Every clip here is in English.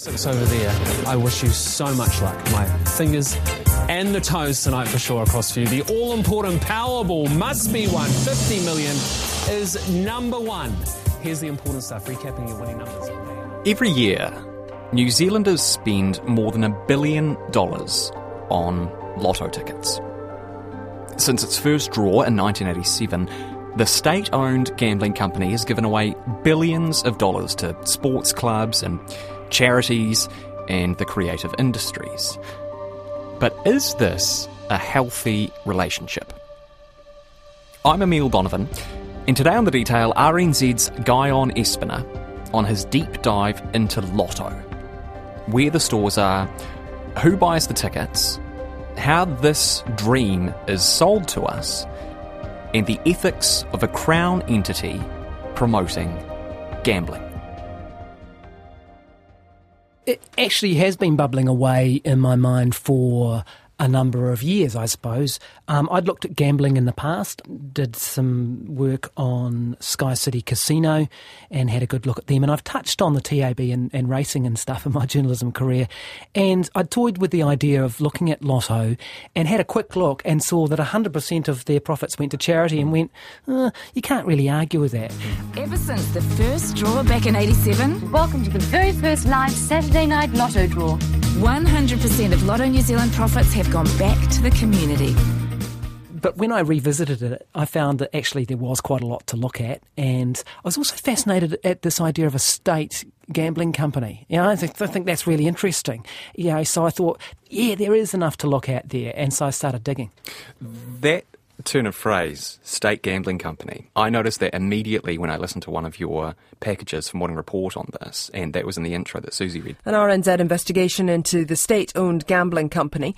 Six over there. I wish you so much luck. My fingers and the toes tonight for sure across for you. The all important Powerball must be won. 50 million is number one. Here's the important stuff recapping your winning numbers. Every year, New Zealanders spend more than a billion dollars on lotto tickets. Since its first draw in 1987, the state owned gambling company has given away billions of dollars to sports clubs and charities and the creative industries. But is this a healthy relationship? I'm Emile Donovan, and today on The Detail, RNZ's Guyon Espiner on his deep dive into Lotto. Where the stores are, who buys the tickets, how this dream is sold to us, and the ethics of a crown entity promoting gambling. It actually has been bubbling away in my mind for a number of years, I suppose. Um, I'd looked at gambling in the past, did some work on Sky City Casino, and had a good look at them. And I've touched on the TAB and, and racing and stuff in my journalism career. And I toyed with the idea of looking at Lotto and had a quick look and saw that 100% of their profits went to charity and went, uh, you can't really argue with that. Ever since the first draw back in 87, Welcome to the very first live Saturday night lotto draw. 100% of Lotto New Zealand profits have gone back to the community. but when I revisited it, I found that actually there was quite a lot to look at, and I was also fascinated at this idea of a state gambling company. You know, I think, I think that's really interesting. You know, so I thought, yeah, there is enough to look at there, and so I started digging. That turn of phrase, state gambling company, I noticed that immediately when I listened to one of your packages for Morning Report on this, and that was in the intro that Susie read. An RNZ investigation into the state owned gambling company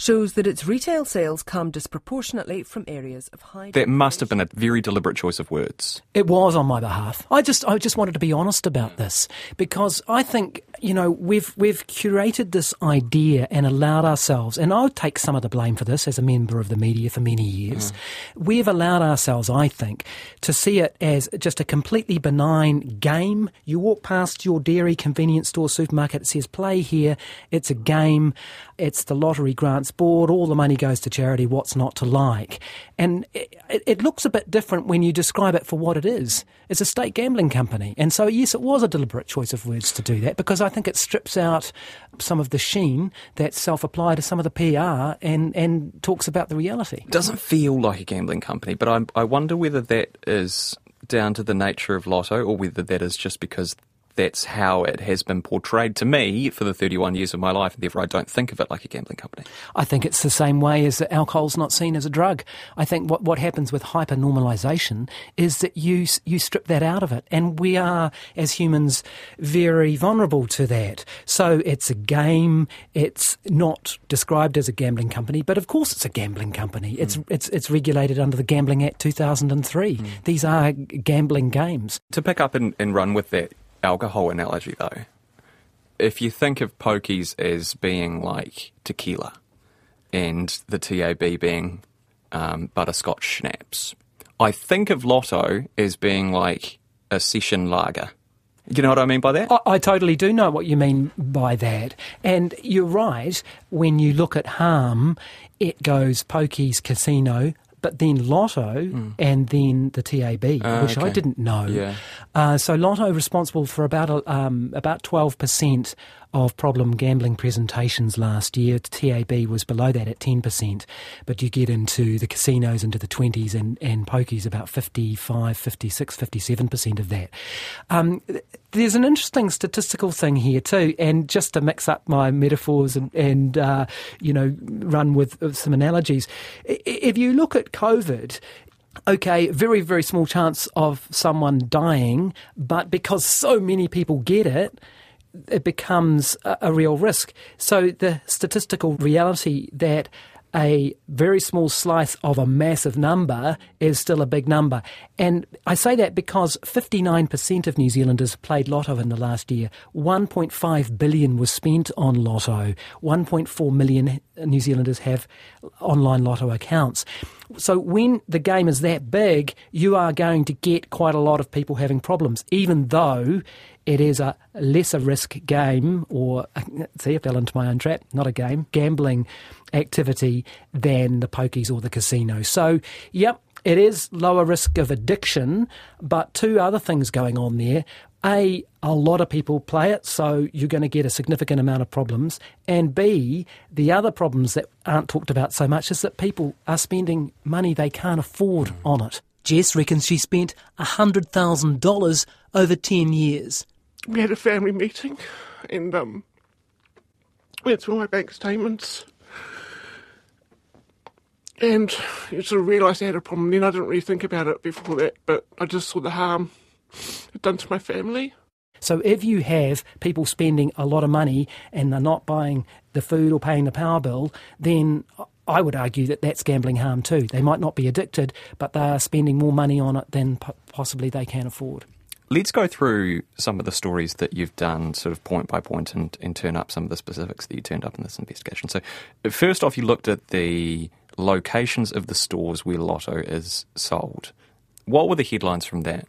shows that its retail sales come disproportionately from areas of high. That must have been a very deliberate choice of words. It was on my behalf. I just, I just wanted to be honest about this because I think, you know, we've we've curated this idea and allowed ourselves, and I'll take some of the blame for this as a member of the media for many years. Mm. We've allowed ourselves, I think, to see it as just a completely benign game. You walk past your dairy convenience store supermarket, it says play here. It's a game. It's the lottery grants board. All the money goes to charity. What's not to like? And it, it looks a bit different when you describe it for what it is. It's a state gambling company. And so, yes, it was a deliberate choice of words to do that because I think it strips out some of the sheen that's self applied to some of the PR and, and talks about the reality. It doesn't feel like a gambling company, but I, I wonder whether that is down to the nature of Lotto or whether that is just because that's how it has been portrayed to me for the 31 years of my life, and therefore I don't think of it like a gambling company. I think it's the same way as alcohol's not seen as a drug. I think what, what happens with hyper-normalization is that you, you strip that out of it. And we are, as humans, very vulnerable to that. So it's a game. It's not described as a gambling company, but of course it's a gambling company. It's, mm. it's, it's regulated under the Gambling Act 2003. Mm. These are gambling games. To pick up and, and run with that alcohol analogy, though, if you think of pokies as being like tequila and the TAB being um, butterscotch schnapps, I think of Lotto as being like a session lager. You know what I mean by that? I, I totally do know what you mean by that. And you're right, when you look at harm, it goes pokies, casino, but then lotto and then the TAB, Ah, which I didn't know. Yeah. Uh, so lotto responsible for about um, about 12% of problem gambling presentations last year. TAB was below that at 10%, but you get into the casinos into the 20s and, and pokies about 55, 56, 57% of that. Um, there's an interesting statistical thing here too, and just to mix up my metaphors and, and uh, you know, run with with some analogies. If you look at COVID, okay, very, very small chance of someone dying, but because so many people get it, it becomes a, a real risk. So the statistical reality that a very small slice of a massive number is still a big number. And I say that because 59% of New Zealanders played lotto in the last year. 1.5 billion was spent on lotto. 1.4 million New Zealanders have online lotto accounts. So when the game is that big, you are going to get quite a lot of people having problems, even though it is a lesser risk game, or uh, see, I fell into my own trap, not a game, gambling activity than the pokies or the casino. So, yep, it is lower risk of addiction, but two other things going on there. A, a lot of people play it, so you're going to get a significant amount of problems. And B, the other problems that aren't talked about so much is that people are spending money they can't afford on it. Jess reckons she spent $100,000 over 10 years. We had a family meeting and um, went through my bank statements and you sort of realised I had a problem. Then I didn't really think about it before that, but I just saw the harm it done to my family. So if you have people spending a lot of money and they're not buying the food or paying the power bill, then I would argue that that's gambling harm too. They might not be addicted, but they are spending more money on it than possibly they can afford. Let's go through some of the stories that you've done, sort of point by point, and, and turn up some of the specifics that you turned up in this investigation. So, first off, you looked at the locations of the stores where Lotto is sold. What were the headlines from that?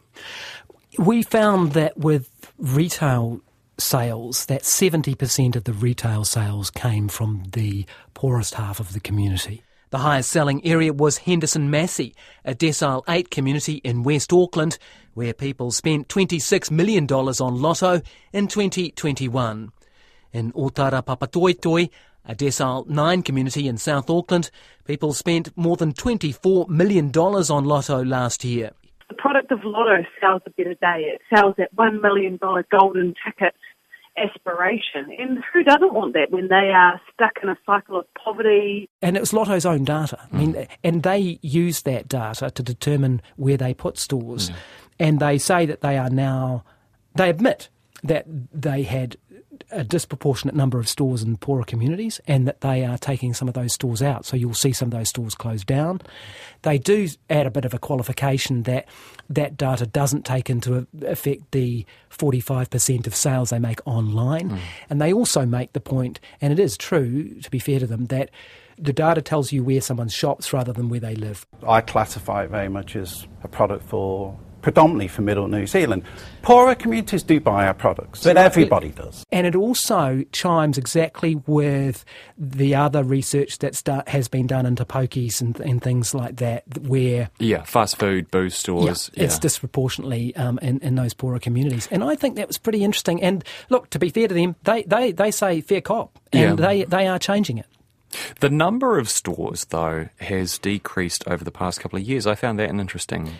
We found that with retail sales, that 70% of the retail sales came from the poorest half of the community. The highest selling area was Henderson Massey, a decile 8 community in West Auckland, where people spent $26 million on Lotto in 2021. In Otara Papatoetoe, a decile 9 community in South Auckland, people spent more than $24 million on Lotto last year. The product of Lotto sells a better day. It sells that $1 million golden ticket aspiration. And who doesn't want that when they are stuck in a cycle of poverty? And it was Lotto's own data. I mean, mm. and they use that data to determine where they put stores. Mm. And they say that they are now, they admit that they had a disproportionate number of stores in poorer communities and that they are taking some of those stores out. So you'll see some of those stores close down. They do add a bit of a qualification that that data doesn't take into effect the 45% of sales they make online. Mm. And they also make the point, and it is true, to be fair to them, that the data tells you where someone shops rather than where they live. I classify it very much as a product for predominantly for Middle New Zealand. Poorer communities do buy our products, but everybody does. And it also chimes exactly with the other research that has been done into pokies and, and, things like that, where yeah, fast food, booze stores, yeah, yeah. it's disproportionately um, in, in those poorer communities. And I think that was pretty interesting. And look, to be fair to them, they they, they say fair cop, and yeah. they they are changing it. The number of stores, though, has decreased over the past couple of years. I found that an interesting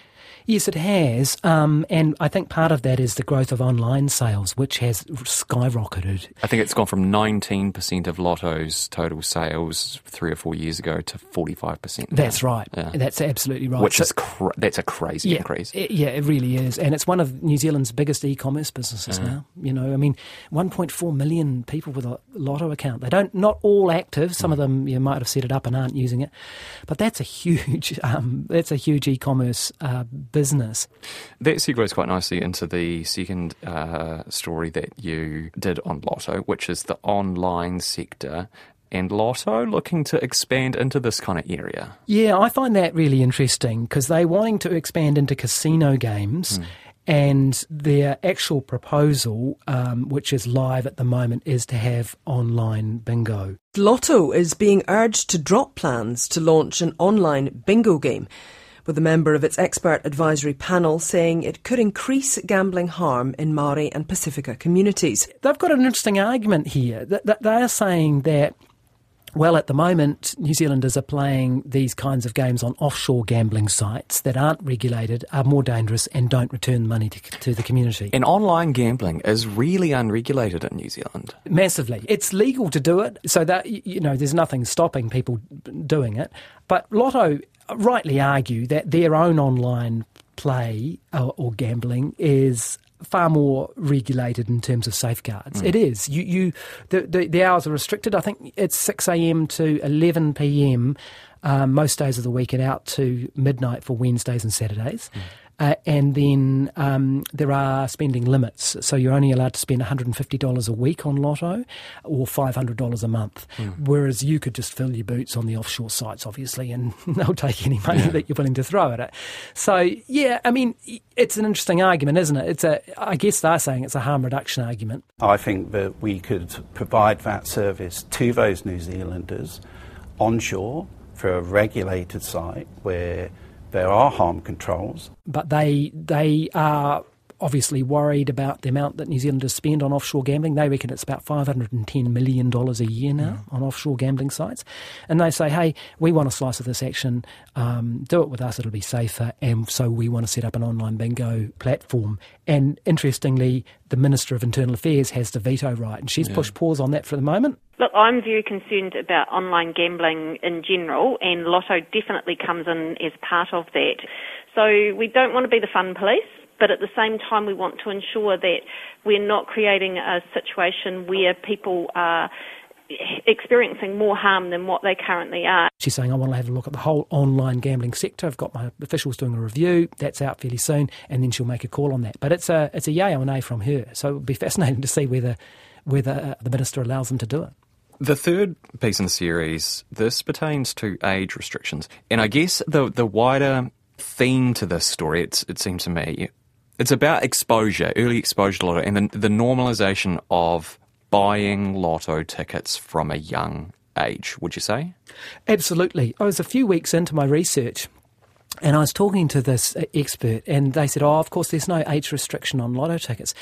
Yes, it has. Um, and I think part of that is the growth of online sales, which has skyrocketed. I think it's gone from 19% of Lotto's total sales three or four years ago to 45%. That's right. Yeah. That's absolutely right. Which so, is cra- that's a crazy yeah, increase. It, yeah, it really is. And it's one of New Zealand's biggest e-commerce businesses uh-huh. now. You know, I mean, 1.4 million people with a Lotto account. They don't, not all active. Some mm. of them you might have set it up and aren't using it. But that's a huge, um, that's a huge e-commerce uh, business. That segues quite nicely into the second uh, story that you did on Lotto, which is the online sector and Lotto looking to expand into this kind of area. Yeah, I find that really interesting because they're wanting to expand into casino games. Mm. And their actual proposal, um, which is live at the moment, is to have online bingo. Lotto is being urged to drop plans to launch an online bingo game with a member of its expert advisory panel saying it could increase gambling harm in Maori and Pasifika communities. They've got an interesting argument here. They are saying that well, at the moment, New Zealanders are playing these kinds of games on offshore gambling sites that aren't regulated, are more dangerous, and don't return money to, to, the community. And online gambling is really unregulated in New Zealand. Massively. It's legal to do it, so that, you know, there's nothing stopping people doing it. But Lotto rightly argue that their own online play or, or gambling is far more regulated in terms of safeguards. Mm. It is. You, you, the, the, the, hours are restricted. I think it's 6 a.m. to 11 p.m. Um, most days of the week and out to midnight for Wednesdays and Saturdays. Mm. Uh, and then um, there are spending limits. So you're only allowed to spend $150 a week on Lotto or $500 a month. Hmm. Whereas you could just fill your boots on the offshore sites, obviously, and they'll take any money that you're willing to throw at it. So, yeah, I mean, it's an interesting argument, isn't it? It's a, I guess they're saying it's a harm reduction argument. I think that we could provide that service to those New Zealanders onshore for a regulated site where there are harm controls. but they they are obviously worried about the amount that New Zealanders spend on offshore gambling. They reckon it's about $510 million a year now on offshore gambling sites. And they say, hey, we want a slice of this action. Um, do it with us, it'll be safer. And so we want to set up an online bingo platform. And interestingly, the Minister of Internal Affairs has the veto right. And she's pushed pause on that for the moment. Look, I'm very concerned about online gambling in general, and Lotto definitely comes in as part of that. So we don't want to be the fun police, but at the same time, we want to ensure that we're not creating a situation where people are experiencing more harm than what they currently are. She's saying, I want to have a look at the whole online gambling sector. I've got my officials doing a review. That's out fairly soon, and then she'll make a call on that. But it's a it's a yay or nay from her. So it would be fascinating to see whether whether uh, the minister allows them to do it. The third piece in the series, this pertains to age restrictions. And I guess the the wider theme to this story, it's, it seems to me, it's about exposure, early exposure to lotto, and the, the normalisation of buying lotto tickets from a young age, would you say? Absolutely. I was a few weeks into my research and I was talking to this expert, and they said, Oh, of course, there's no age restriction on lotto tickets.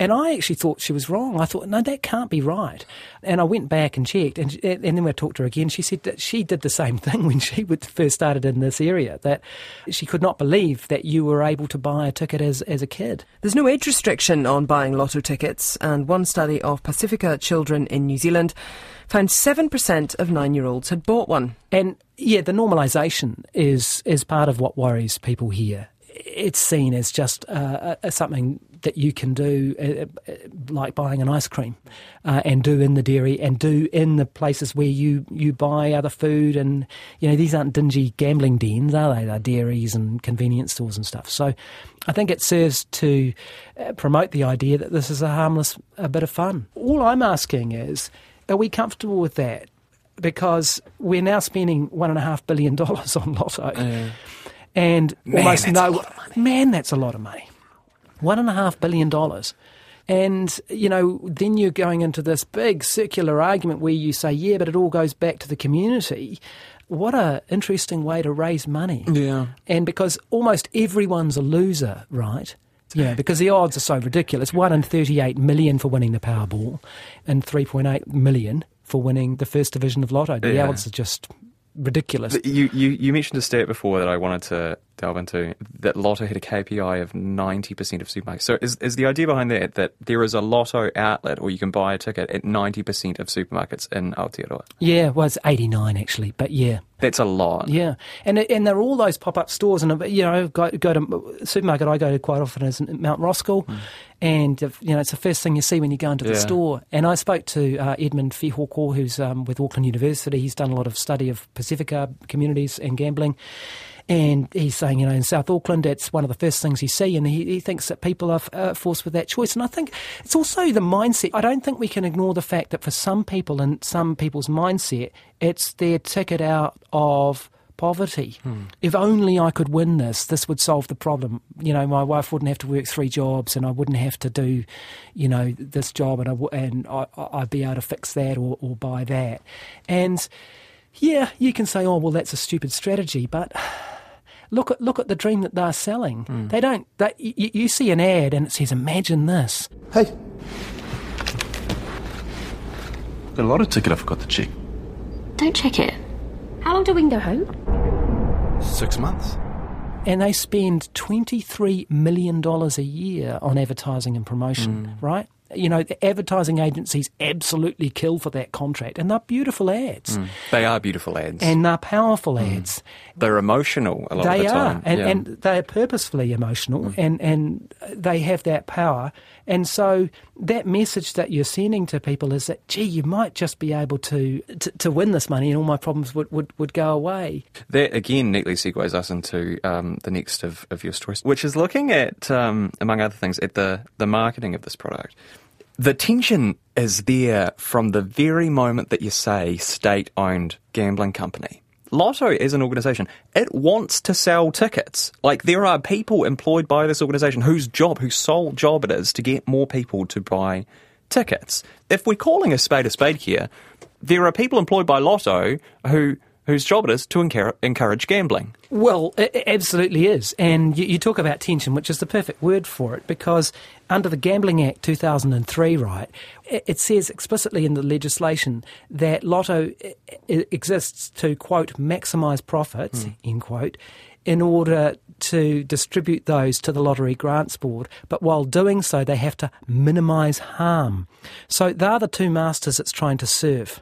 And I actually thought she was wrong. I thought, no, that can't be right. And I went back and checked, and, and then when I talked to her again, she said that she did the same thing when she would- first started in this area, that she could not believe that you were able to buy a ticket as, as a kid. There's no age restriction on buying lotto tickets, and one study of Pasifika children in New Zealand found 7% of nine year olds had bought one. And yeah, the normalisation is is part of what worries people here. It's seen as just uh, something that you can do, uh, uh, like buying an ice cream, uh, and do in the dairy, and do in the places where you, you buy other food. And you know, these aren't dingy gambling dens, are they? They're dairies and convenience stores and stuff. So, I think it serves to uh, promote the idea that this is a harmless a bit of fun. All I'm asking is, are we comfortable with that? because we're now spending one and a half billion dollars on Lotto, and almost that's no a lot of man, that's a lot of money. One and a half billion dollars. And, you know, then you're going into this big circular argument where you say, yeah, but it all goes back to the community. What a interesting way to raise money. Yeah. And because almost everyone's a loser, right? Yeah, because the odds are so ridiculous. One in 38 million for winning the Powerball and 3.8 million for winning the first division of Lotto. The Yeah. odds are just ridiculous. You, you, you mentioned a stat before that I wanted to delve into that Lotto had a KPI of 90% of supermarkets. So is, is the idea behind that that there is a Lotto outlet or you can buy a ticket at 90% of supermarkets in Aotearoa? Yeah, well, it's 89 actually, but yeah. That's a lot. Yeah, and and there are all those pop up stores, and you know, go, go to supermarket I go to quite often is Mount Roskill, and uh, you know it's the first thing you see when you go into the Yeah. store. And I spoke to uh, Edmund Fehoko, who's um, with Auckland University. He's done a lot of study of Pasifika communities and gambling. And he's saying, you know, in South Auckland, it's one of the first things you see, and he, he thinks that people are uh, forced with that choice. And I think it's also the mindset. I don't think we can ignore the fact that for some people and some people's mindset, it's their ticket out of poverty. If only I could win this, this would solve the problem. You know, my wife wouldn't have to work three jobs, and I wouldn't have to do, you know, this job, and I w- and I, I- I'd be able to fix that or, or buy that. And yeah, you can say, oh well, that's a stupid strategy, but look at look at the dream that they're selling. Hmm. They don't. They, you, you see an ad and it says, "Imagine this." Hey. Got a lot of ticket I forgot to check. Don't check it. How long do we go home? Six months. and they spend $23 million a year on advertising and promotion, hmm. right? You know, the advertising agencies absolutely kill for that contract, and they're beautiful ads. Mm. They are beautiful ads. And they're powerful Mm. ads. They're emotional a lot they of the are, time. and, yeah. and they are purposefully emotional, and, and they have that power. And so that message that you're sending to people is that, gee, you might just be able to to, to win this money, and all my problems would, would, would go away. That again neatly segues us into um, the next of, of your stories, which is looking at, um, among other things, at the, the marketing of this product. The tension is there from the very moment that you say state owned gambling company. Lotto as an organisation, it wants to sell tickets. Like there are people employed by this organisation whose job, whose sole job it is to get more people to buy tickets. If we're calling a spade a spade here, there are people employed by Lotto who whose job it is to encourage gambling. Well, it absolutely is. And you, you talk about tension, which is the perfect word for it, because under the Gambling Act 2003, right, it, says explicitly in the legislation that Lotto exists to, quote, maximise profits, hmm. end quote, in order to distribute those to the Lottery Grants Board. But while doing so, they have to minimise harm. So they're the two masters it's trying to serve.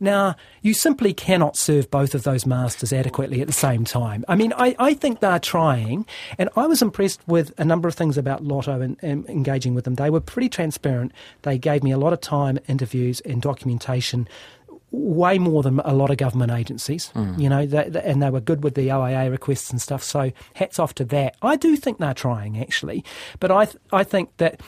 Now, you simply cannot serve both of those masters adequately at the same time. I mean, I, I think they're trying, and I was impressed with a number of things about Lotto and, and engaging with them. They were pretty transparent. They gave me a lot of time, interviews, and documentation. Way more than a lot of government agencies, Mm. you know, they, they- and they were good with the OIA requests and stuff. So hats off to that. I do think they're trying actually, but I th- I think that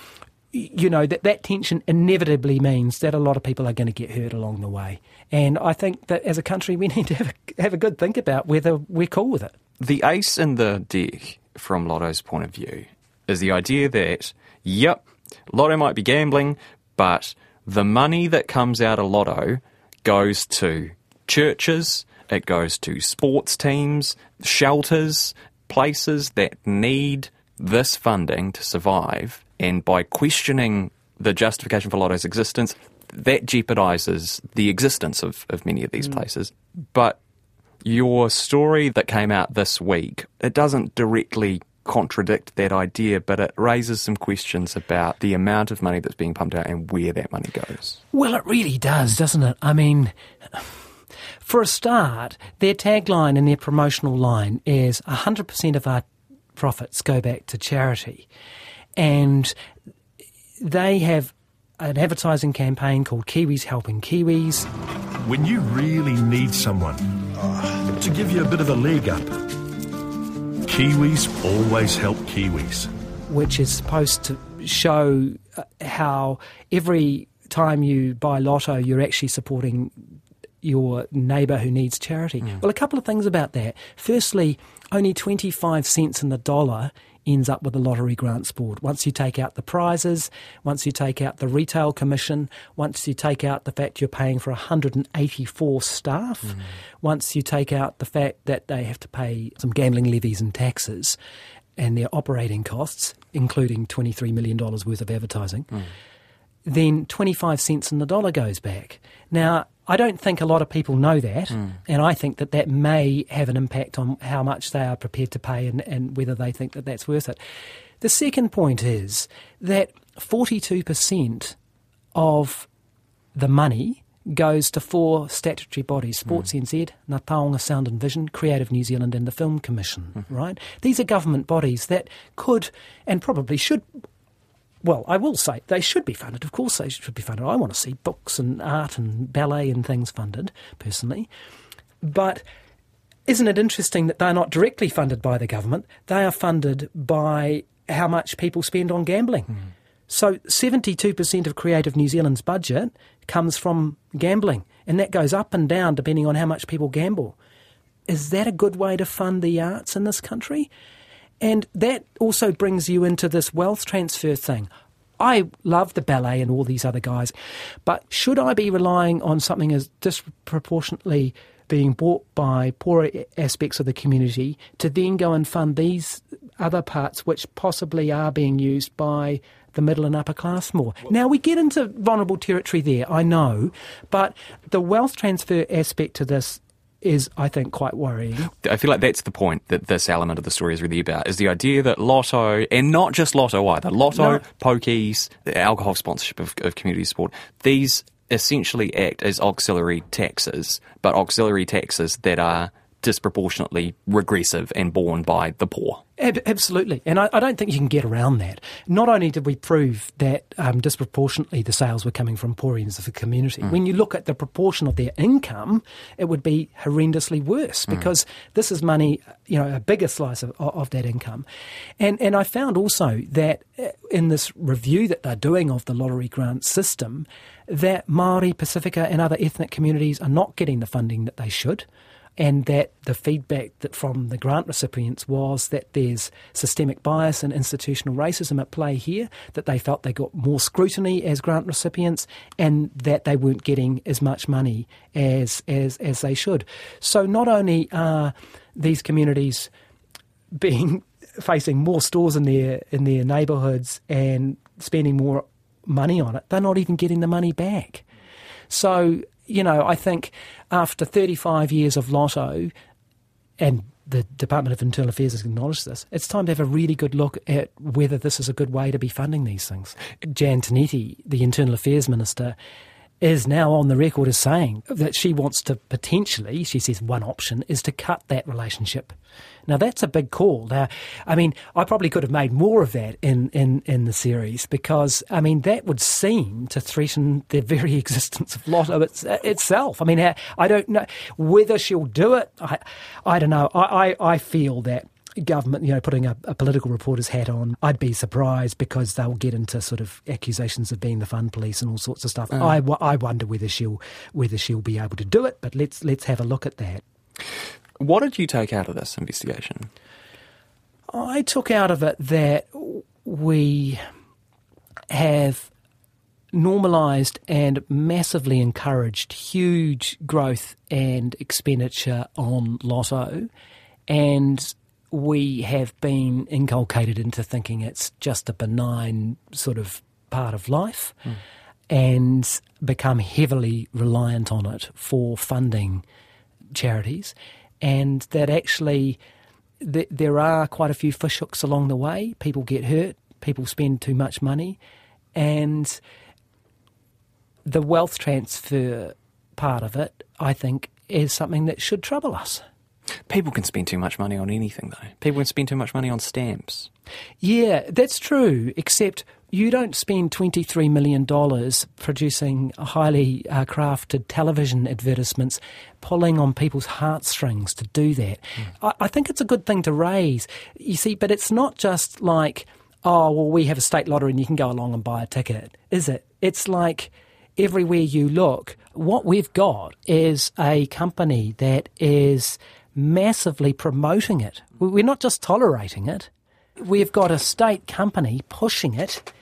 you know that that tension inevitably means that a lot of people are going to get hurt along the way. And I think that as a country, we need to have a, have a good think about whether we're cool with it. The ace in the deck, from Lotto's point of view, is the idea that, yep, Lotto might be gambling, but the money that comes out of Lotto goes to churches, it goes to sports teams, shelters, places that need this funding to survive. And by questioning the justification for Lotto's existence, that jeopardises the existence of, of many of these mm. places. But your story that came out this week, it doesn't directly contradict that idea, but it raises some questions about the amount of money that's being pumped out and where that money goes. Well, it really does, doesn't it? I mean, for a start, their tagline and their promotional line is 100% of our profits go back to charity. And they have an advertising campaign called Kiwis Helping Kiwis. When you really need someone to give you a bit of a leg up, Kiwis always help Kiwis. which is supposed to show uh, how every time you buy lotto, you're actually supporting your neighbour who needs charity. Well, a couple of things about that. Firstly, only 25 cents in the dollar ends up with the Lottery Grants Board. Once you take out the prizes, once you take out the retail commission, once you take out the fact you're paying for 184 staff, mm-hmm. once you take out the fact that they have to pay some gambling levies and taxes and their operating costs, including $23 million worth of advertising, mm. then 25 cents in the dollar goes back. Now, I don't think a lot of people know that, hmm. and I think that that may have an impact on how much they are prepared to pay and, and whether they think that that's worth it. The second point is that 42% of the money goes to four statutory bodies hmm. Sports NZ, Ngā Taonga Sound and Vision, Creative New Zealand, and the Film Commission, hmm. right? These are government bodies that could and probably should well, I will say they should be funded. Of course, they should be funded. I want to see books and art and ballet and things funded, personally. But isn't it interesting that they're not directly funded by the government? They are funded by how much people spend on gambling. Hmm. So 72% of Creative New Zealand's budget comes from gambling, and that goes up and down depending on how much people gamble. Is that a good way to fund the arts in this country? And that also brings you into this wealth transfer thing. I love the ballet and all these other guys, but should I be relying on something as disproportionately being bought by poorer aspects of the community to then go and fund these other parts which possibly are being used by the middle and upper class more. Now we get into vulnerable territory there, I know, but the wealth transfer aspect to this is, I think, quite worrying. I feel like that's the point that this element of the story is really about, is the idea that Lotto, and not just Lotto either, Lotto, No. pokies, the alcohol sponsorship of, of community sport, these essentially act as auxiliary taxes, but auxiliary taxes that are disproportionately regressive and borne by the poor. Ab- absolutely. And I, I don't think you can get around that. Not only did we prove that um, disproportionately the sales were coming from poor ends of the community, when you look at the proportion of their income, it would be horrendously worse because this is money, you know, a bigger slice of, of that income. And, and I found also that uh, in this review that they're doing of the lottery grant system, that Māori, Pasifika, and other ethnic communities are not getting the funding that they should and that the feedback that from the grant recipients was that there's systemic bias and institutional racism at play here, that they felt they got more scrutiny as grant recipients and that they weren't getting as much money as as, as they should. So not only are these communities being facing more stores in their in their neighbourhoods and spending more money on it, they're not even getting the money back. So, you know, I think after 35 years of Lotto, and the Department of Internal Affairs has acknowledged this, it's time to have a really good look at whether this is a good way to be funding these things. Jan Tinetti, the Internal Affairs Minister, is now on the record as saying that she wants to potentially, she says one option is to cut that relationship. Now that's a big call. Now, I mean, I probably could have made more of that in, in, in the series because, I mean, that would seem to threaten the very existence of Lotto it's, itself. I mean, I, I don't know whether she'll do it. I, I don't know. I, I, I feel that government, you know, putting a, a political reporter's hat on, I'd be surprised because they'll get into sort of accusations of being the fun police and all sorts of stuff. Mm. I, I wonder whether she'll whether she'll be able to do it. But let's let's have a look at that. What did you take out of this investigation? I took out of it that we have normalised and massively encouraged huge growth and expenditure on lotto, and we have been inculcated into thinking it's just a benign sort of part of life hmm. and become heavily reliant on it for funding charities, and that actually th- there are quite a few fishhooks along the way. People get hurt, people spend too much money, and the wealth transfer part of it, I think, is something that should trouble us. People can spend too much money on anything, though. People can spend too much money on stamps. Yeah, that's true, except you don't spend $23 million producing highly uh, crafted television advertisements, pulling on people's heartstrings to do that. I, I think it's a good thing to raise. You see, but it's not just like, oh, well, we have a state lottery and you can go along and buy a ticket, is it? It's like everywhere you look, what we've got is a company that is massively promoting it. We- We're not just tolerating it, we've got a state company pushing it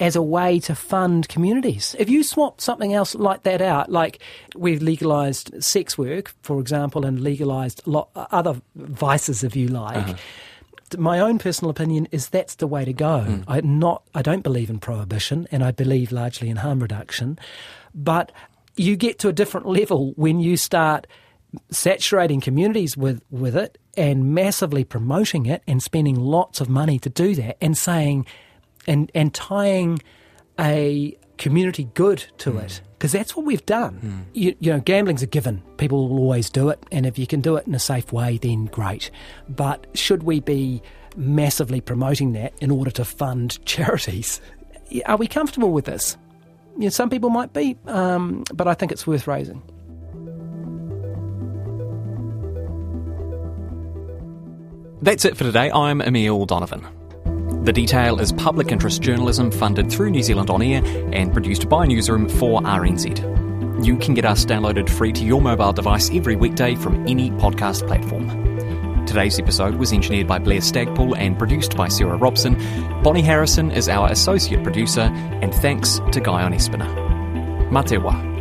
as a way to fund communities. If you swap something else like that out, like we've legalised sex work, for example, and legalised lot uh, other vices, if you like. Uh-huh. My own personal opinion is that's the way to go. Hmm. I not I don't believe in prohibition, and I believe largely in harm reduction. But you get to a different level when you start saturating communities with, with it and massively promoting it and spending lots of money to do that and saying and and tying a community good to it because that's what we've done. You, you know, gambling's a given. People will always do it, and if you can do it in a safe way, then great. But should we be massively promoting that in order to fund charities? Are we comfortable with this? You know, some people might be, um, but I think it's worth raising. That's it for today. I'm Emile Donovan. The Detail is public interest journalism funded through New Zealand On Air and produced by Newsroom for RNZ. You can get us downloaded free to your mobile device every weekday from any podcast platform. Today's episode was engineered by Blair Stagpoole and produced by Sarah Robson. Bonnie Harrison is our associate producer, and thanks to Guyon Espiner. Matewa.